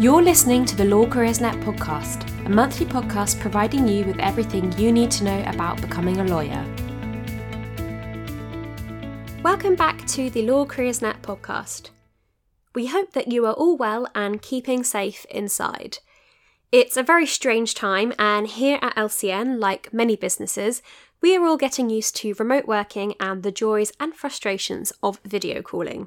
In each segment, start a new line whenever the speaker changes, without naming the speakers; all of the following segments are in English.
You're listening to the Law Careers Net podcast, a monthly podcast providing you with everything you need to know about becoming a lawyer. Welcome back to the Law Careers Net podcast. We hope that you are all well and keeping safe inside. It's a very strange time, and here at LCN, like many businesses, we are all getting used to remote working and the joys and frustrations of video calling.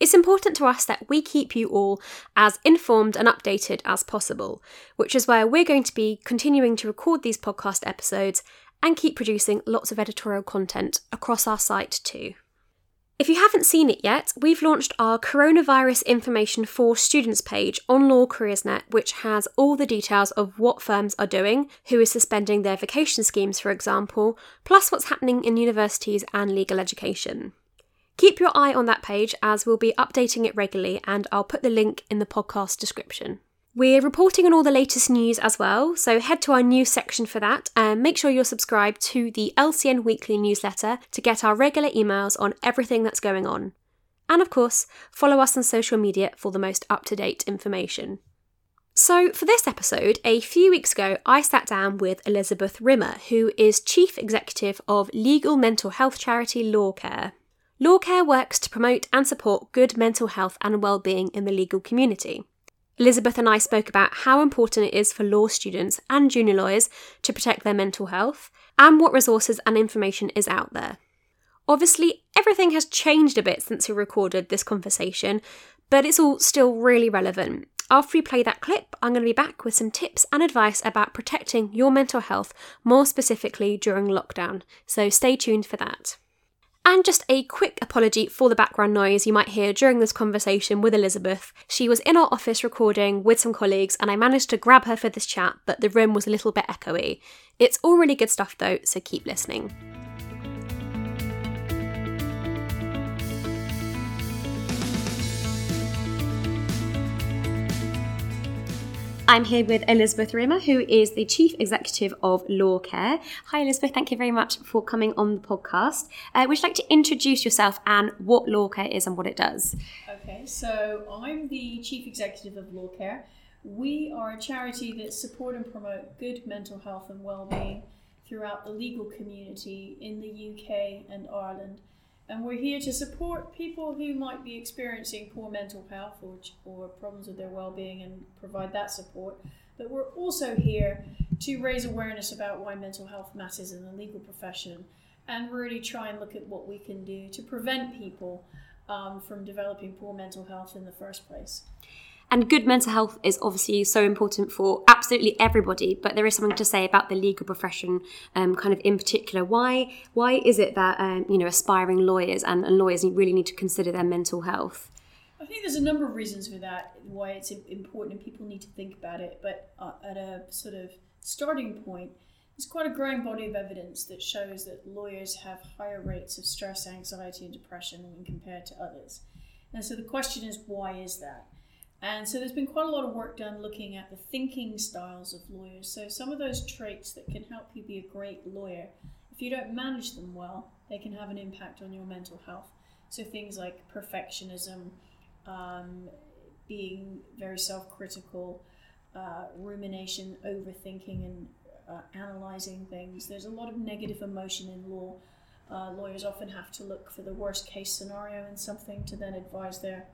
It's important to us that we keep you all as informed and updated as possible, which is why we're going to be continuing to record these podcast episodes and keep producing lots of editorial content across our site too. If you haven't seen it yet, we've launched our coronavirus information for students page on Law Careers Net, which has all the details of what firms are doing, who is suspending their vacation schemes, for example, plus what's happening in universities and legal education. Keep your eye on that page as we'll be updating it regularly, and I'll put the link in the podcast description. We're reporting on all the latest news as well, so head to our news section for that and make sure you're subscribed to the LCN Weekly newsletter to get our regular emails on everything that's going on. And of course, follow us on social media for the most up to date information. So, for this episode, a few weeks ago, I sat down with Elizabeth Rimmer, who is Chief Executive of legal mental health charity Lawcare. Lawcare works to promote and support good mental health and well-being in the legal community. Elizabeth and I spoke about how important it is for law students and junior lawyers to protect their mental health and what resources and information is out there. Obviously, everything has changed a bit since we recorded this conversation, but it's all still really relevant. After we play that clip, I'm going to be back with some tips and advice about protecting your mental health more specifically during lockdown, so stay tuned for that. And just a quick apology for the background noise you might hear during this conversation with Elizabeth. She was in our office recording with some colleagues, and I managed to grab her for this chat, but the room was a little bit echoey. It's all really good stuff though, so keep listening. I'm here with Elizabeth Rimmer, who is the Chief Executive of Lawcare. Hi, Elizabeth. Thank you very much for coming on the podcast. Uh, would you like to introduce yourself and what Lawcare is and what it does?
Okay, so I'm the Chief Executive of Lawcare. We are a charity that support and promote good mental health and well-being throughout the legal community in the UK and Ireland and we're here to support people who might be experiencing poor mental health or, or problems with their well-being and provide that support. But we're also here to raise awareness about why mental health matters in the legal profession and really try and look at what we can do to prevent people um, from developing poor mental health in the first place
and good mental health is obviously so important for absolutely everybody, but there is something to say about the legal profession, um, kind of in particular. Why why is it that um, you know aspiring lawyers and, and lawyers really need to consider their mental health?
I think there's a number of reasons for that, why it's important and people need to think about it. But uh, at a sort of starting point, there's quite a growing body of evidence that shows that lawyers have higher rates of stress, anxiety, and depression when compared to others. And so the question is, why is that? And so there's been quite a lot of work done looking at the thinking styles of lawyers. So some of those traits that can help you be a great lawyer, if you don't manage them well, they can have an impact on your mental health. So things like perfectionism, um, being very self-critical, uh, rumination, overthinking, and uh, analyzing things. There's a lot of negative emotion in law. Uh, lawyers often have to look for the worst case scenario in something to then advise their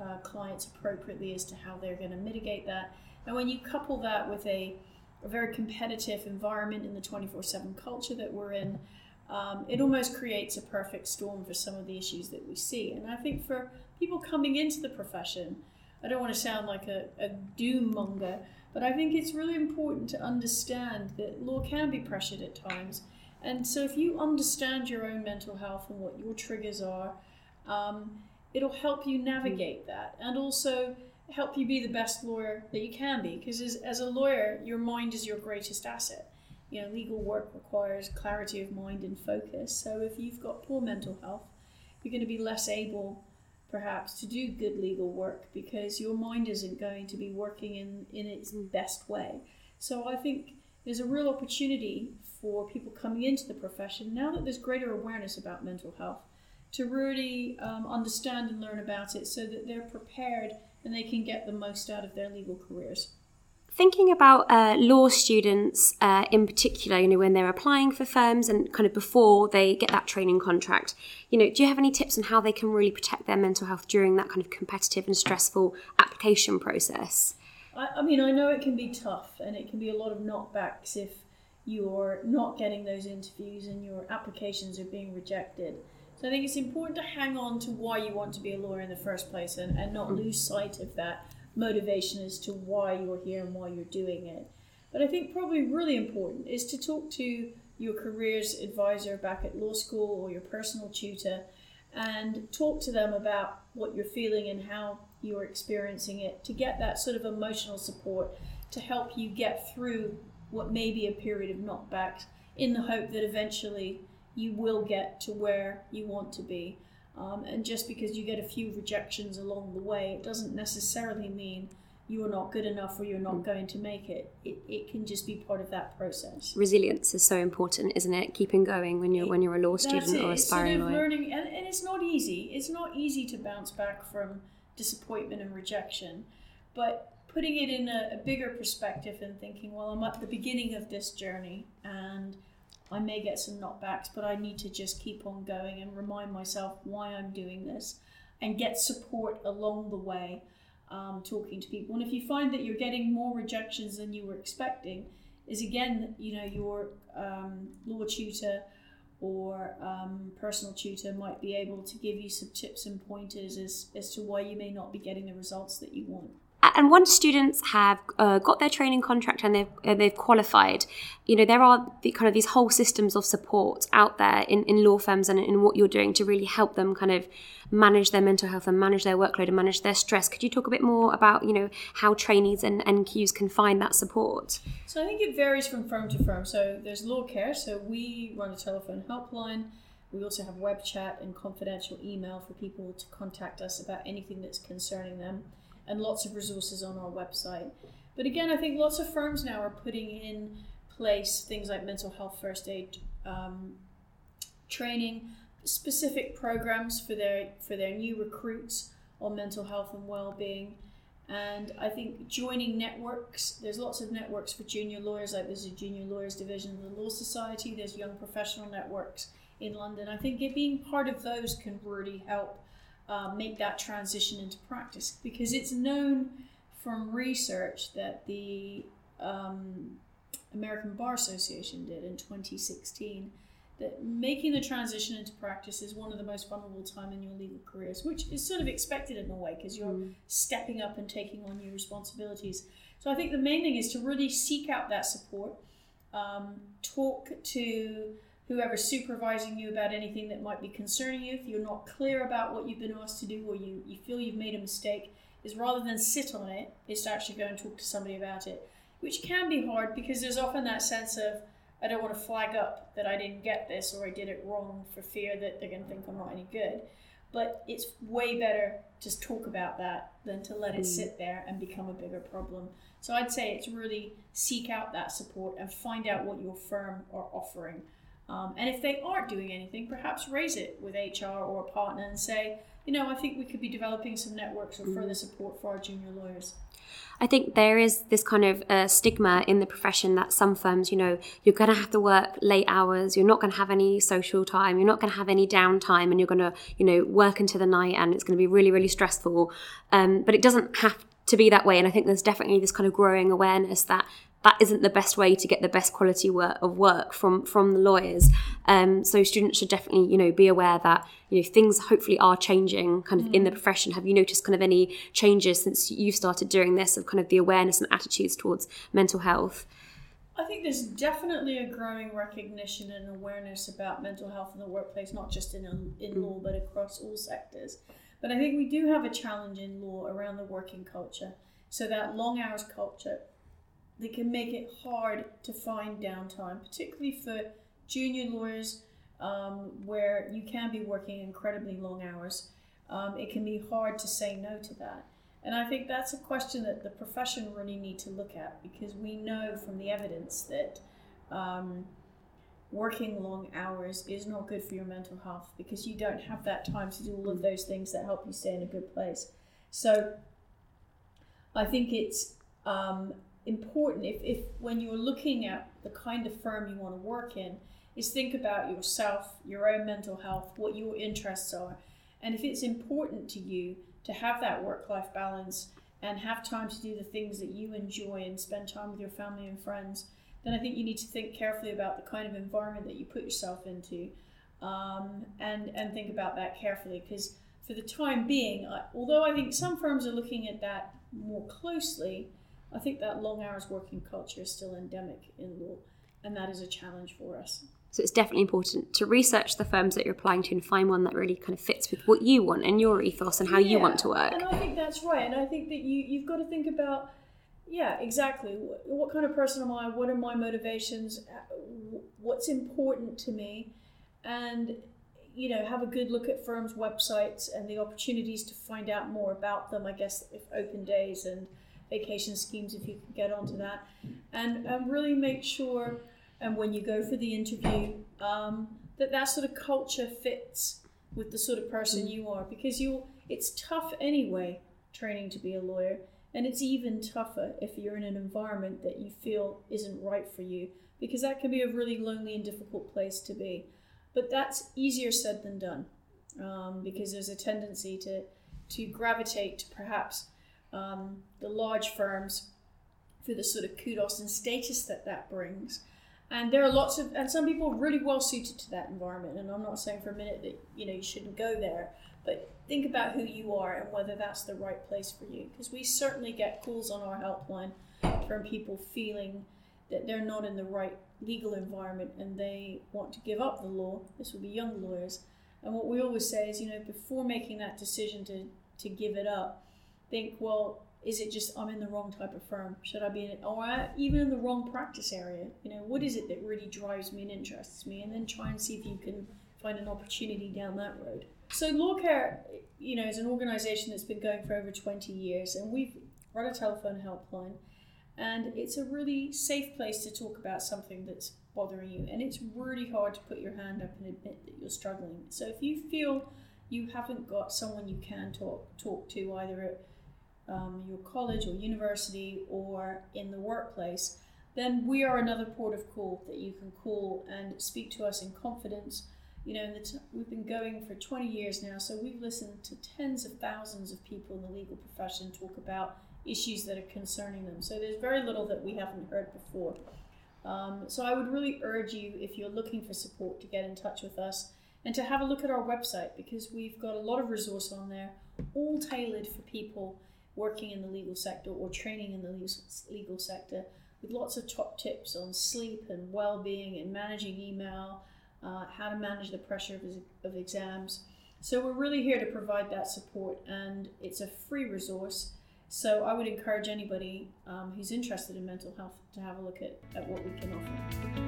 uh, clients appropriately as to how they're going to mitigate that. And when you couple that with a, a very competitive environment in the 24 7 culture that we're in, um, it almost creates a perfect storm for some of the issues that we see. And I think for people coming into the profession, I don't want to sound like a, a doom monger, but I think it's really important to understand that law can be pressured at times. And so if you understand your own mental health and what your triggers are, um, it'll help you mm-hmm. navigate that and also help you be the best lawyer that you can be because as, as a lawyer your mind is your greatest asset. You know legal work requires clarity of mind and focus. So if you've got poor mental health you're going to be less able perhaps to do good legal work because your mind isn't going to be working in, in its best way. So i think there's a real opportunity for people coming into the profession now that there's greater awareness about mental health to really um, understand and learn about it so that they're prepared and they can get the most out of their legal careers.
Thinking about uh, law students uh, in particular, you know, when they're applying for firms and kind of before they get that training contract, you know, do you have any tips on how they can really protect their mental health during that kind of competitive and stressful application process?
I, I mean, I know it can be tough and it can be a lot of knockbacks if you're not getting those interviews and your applications are being rejected. So I think it's important to hang on to why you want to be a lawyer in the first place and, and not hmm. lose sight of that motivation as to why you're here and why you're doing it. But I think probably really important is to talk to your careers advisor back at law school or your personal tutor and talk to them about what you're feeling and how you're experiencing it to get that sort of emotional support to help you get through what may be a period of knockbacks in the hope that eventually you will get to where you want to be. Um, and just because you get a few rejections along the way, it doesn't necessarily mean you are not good enough or you're not mm. going to make it. it. It can just be part of that process.
Resilience is so important, isn't it? Keeping going when you're when you're a law student or aspiring
sort of lawyer. Learning, and, and it's not easy. It's not easy to bounce back from disappointment and rejection, but putting it in a, a bigger perspective and thinking, well, I'm at the beginning of this journey and I may get some knockbacks, but I need to just keep on going and remind myself why I'm doing this and get support along the way, um, talking to people. And if you find that you're getting more rejections than you were expecting, is again, you know, your um, law tutor or um, personal tutor might be able to give you some tips and pointers as, as to why you may not be getting the results that you want
and once students have uh, got their training contract and they've uh, they've qualified, you know there are the, kind of these whole systems of support out there in, in law firms and in what you're doing to really help them kind of manage their mental health and manage their workload and manage their stress. Could you talk a bit more about you know how trainees and NQs can find that support?
So I think it varies from firm to firm. So there's law care. So we run a telephone helpline. We also have web chat and confidential email for people to contact us about anything that's concerning them and lots of resources on our website. But again, I think lots of firms now are putting in place things like mental health first aid um, training, specific programs for their for their new recruits on mental health and well-being. And I think joining networks, there's lots of networks for junior lawyers, like there's a junior lawyers division of the Law Society, there's young professional networks in London. I think it, being part of those can really help uh, make that transition into practice because it's known from research that the um, American Bar Association did in 2016 that making the transition into practice is one of the most vulnerable time in your legal careers, which is sort of expected in a way because you're mm. stepping up and taking on new responsibilities. So I think the main thing is to really seek out that support, um, talk to whoever's supervising you about anything that might be concerning you. If you're not clear about what you've been asked to do or you, you feel you've made a mistake, is rather than sit on it, is to actually go and talk to somebody about it, which can be hard because there's often that sense of, I don't want to flag up that I didn't get this or I did it wrong for fear that they're going to think I'm not any good. But it's way better to talk about that than to let it mm. sit there and become a bigger problem. So I'd say it's really seek out that support and find out what your firm are offering um, and if they aren't doing anything, perhaps raise it with HR or a partner and say, you know, I think we could be developing some networks or further mm. support for our junior lawyers.
I think there is this kind of uh, stigma in the profession that some firms, you know, you're going to have to work late hours, you're not going to have any social time, you're not going to have any downtime, and you're going to, you know, work into the night and it's going to be really, really stressful. Um, but it doesn't have to be that way. And I think there's definitely this kind of growing awareness that that isn't the best way to get the best quality work of work from from the lawyers. Um, so students should definitely you know be aware that you know things hopefully are changing kind of mm. in the mm. profession. Have you noticed kind of any changes since you've started doing this of kind of the awareness and attitudes towards mental health?
I think there's definitely a growing recognition and awareness about mental health in the workplace, not just in in mm. law but across all sectors. But I think we do have a challenge in law around the working culture. So that long hours culture they can make it hard to find downtime, particularly for junior lawyers um, where you can be working incredibly long hours. Um, it can be hard to say no to that. And I think that's a question that the profession really need to look at because we know from the evidence that um, working long hours is not good for your mental health because you don't have that time to do all of those things that help you stay in a good place. So I think it's um, important if, if when you're looking at the kind of firm you want to work in, is think about yourself, your own mental health, what your interests are. And if it's important to you to have that work life balance and have time to do the things that you enjoy and spend time with your family and friends, then I think you need to think carefully about the kind of environment that you put yourself into um, and, and think about that carefully because for the time being, I, although I think some firms are looking at that more closely, I think that long hours working culture is still endemic in law, and that is a challenge for us.
So it's definitely important to research the firms that you're applying to and find one that really kind of fits with what you want and your ethos and how yeah, you want to work.
And I think that's right. And I think that you you've got to think about yeah, exactly. What kind of person am I? What are my motivations? Uh, what's important to me? And you know, have a good look at firms' websites and the opportunities to find out more about them. I guess if open days and vacation schemes, if you can get onto that, and and really make sure and when you go for the interview, um, that that sort of culture fits with the sort of person you are because you it's tough anyway training to be a lawyer and it's even tougher if you're in an environment that you feel isn't right for you because that can be a really lonely and difficult place to be. But that's easier said than done um, because there's a tendency to to gravitate to perhaps um, the large firms for the sort of kudos and status that that brings. And there are lots of and some people are really well suited to that environment. And i'm not saying for a minute that you know you shouldn't go there but think about who you are and whether that's the right place for you. Because we certainly get calls on our helpline from people feeling that they're not in the right legal environment and they want to give up the law. This will be young lawyers. And what we always say is you know before making that decision to to give it up think well is it just I'm in the wrong type of firm? Should I be in it, or even in the wrong practice area? You know, what is it that really drives me and interests me? And then try and see if you can find an opportunity down that road. So Lawcare, you know, is an organisation that's been going for over 20 years, and we've run a telephone helpline, and it's a really safe place to talk about something that's bothering you, and it's really hard to put your hand up and admit that you're struggling. So if you feel you haven't got someone you can talk talk to either at um, your college or university or in the workplace, then we are another port of call that you can call and speak to us in confidence. You know, t- we've been going for 20 years now, so we've listened to tens of thousands of people in the legal profession talk about issues that are concerning them. So there's very little that we haven't heard before. Um, so I would really urge you, if you're looking for support, to get in touch with us and to have a look at our website because we've got a lot of resource on there, all tailored for people working in the legal sector or training in the legal sector with lots of top tips on sleep and well-being and managing email, uh, how to manage the pressure of, of exams. So we're really here to provide that support, and it's a free resource. So I would encourage anybody um, who's interested in mental health to have a look at, at what we can offer.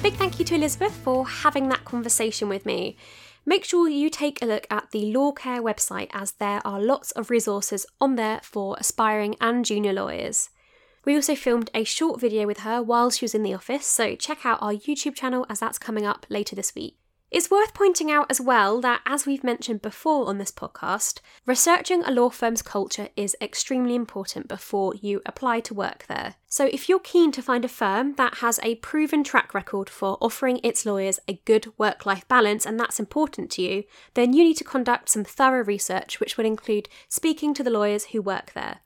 Big thank you to Elizabeth for having that conversation with me. Make sure you take a look at the Lawcare website as there are lots of resources on there for aspiring and junior lawyers. We also filmed a short video with her while she was in the office, so check out our YouTube channel as that's coming up later this week. It's worth pointing out as well that, as we've mentioned before on this podcast, researching a law firm's culture is extremely important before you apply to work there. So, if you're keen to find a firm that has a proven track record for offering its lawyers a good work life balance and that's important to you, then you need to conduct some thorough research, which will include speaking to the lawyers who work there.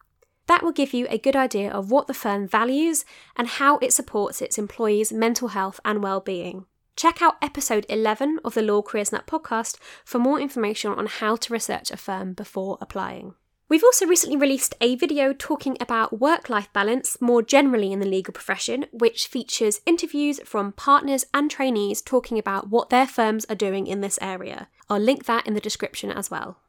That will give you a good idea of what the firm values and how it supports its employees' mental health and well-being. Check out episode 11 of the Law Careers Net podcast for more information on how to research a firm before applying. We've also recently released a video talking about work life balance more generally in the legal profession, which features interviews from partners and trainees talking about what their firms are doing in this area. I'll link that in the description as well.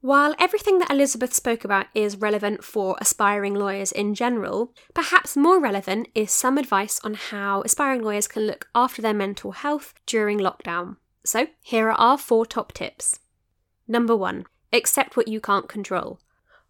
While everything that Elizabeth spoke about is relevant for aspiring lawyers in general, perhaps more relevant is some advice on how aspiring lawyers can look after their mental health during lockdown. So, here are our four top tips. Number one, accept what you can't control.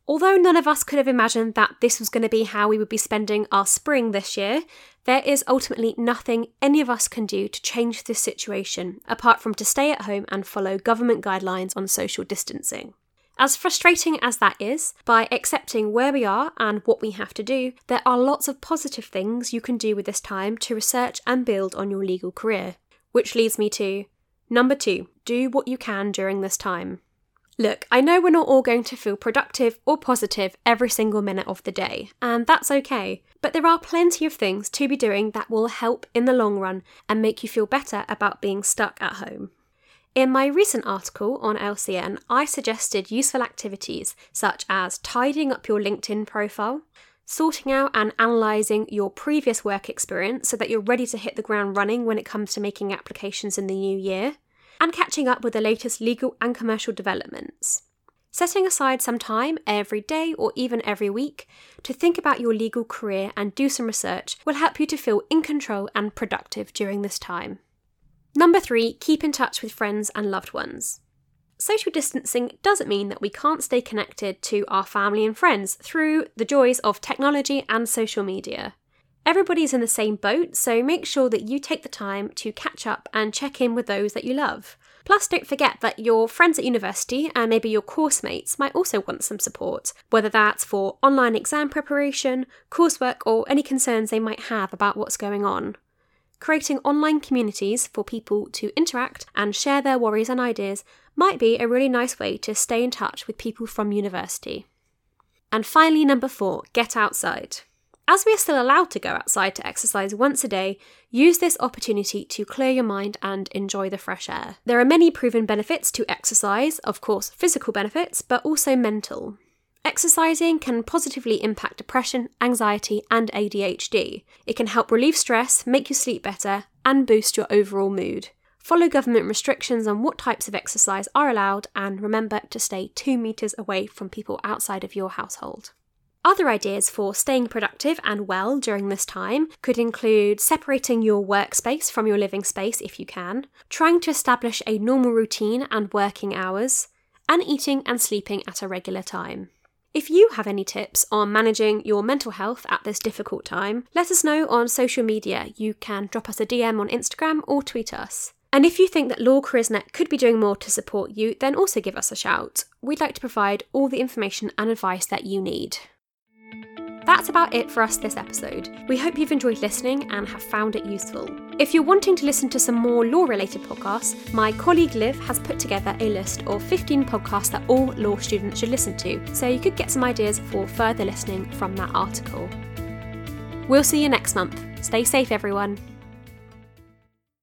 Although none of us could have imagined that this was going to be how we would be spending our spring this year, there is ultimately nothing any of us can do to change this situation apart from to stay at home and follow government guidelines on social distancing. As frustrating as that is, by accepting where we are and what we have to do, there are lots of positive things you can do with this time to research and build on your legal career. Which leads me to number two, do what you can during this time. Look, I know we're not all going to feel productive or positive every single minute of the day, and that's okay, but there are plenty of things to be doing that will help in the long run and make you feel better about being stuck at home. In my recent article on LCN, I suggested useful activities such as tidying up your LinkedIn profile, sorting out and analysing your previous work experience so that you're ready to hit the ground running when it comes to making applications in the new year, and catching up with the latest legal and commercial developments. Setting aside some time every day or even every week to think about your legal career and do some research will help you to feel in control and productive during this time. Number three, keep in touch with friends and loved ones. Social distancing doesn't mean that we can't stay connected to our family and friends through the joys of technology and social media. Everybody's in the same boat, so make sure that you take the time to catch up and check in with those that you love. Plus, don't forget that your friends at university and maybe your course mates might also want some support, whether that's for online exam preparation, coursework, or any concerns they might have about what's going on. Creating online communities for people to interact and share their worries and ideas might be a really nice way to stay in touch with people from university. And finally, number four, get outside. As we are still allowed to go outside to exercise once a day, use this opportunity to clear your mind and enjoy the fresh air. There are many proven benefits to exercise, of course, physical benefits, but also mental. Exercising can positively impact depression, anxiety, and ADHD. It can help relieve stress, make you sleep better, and boost your overall mood. Follow government restrictions on what types of exercise are allowed, and remember to stay two metres away from people outside of your household. Other ideas for staying productive and well during this time could include separating your workspace from your living space if you can, trying to establish a normal routine and working hours, and eating and sleeping at a regular time. If you have any tips on managing your mental health at this difficult time, let us know on social media. You can drop us a DM on Instagram or tweet us. And if you think that Law Careersnet could be doing more to support you, then also give us a shout. We'd like to provide all the information and advice that you need. That's about it for us this episode. We hope you've enjoyed listening and have found it useful. If you're wanting to listen to some more law related podcasts, my colleague Liv has put together a list of 15 podcasts that all law students should listen to, so you could get some ideas for further listening from that article. We'll see you next month. Stay safe, everyone.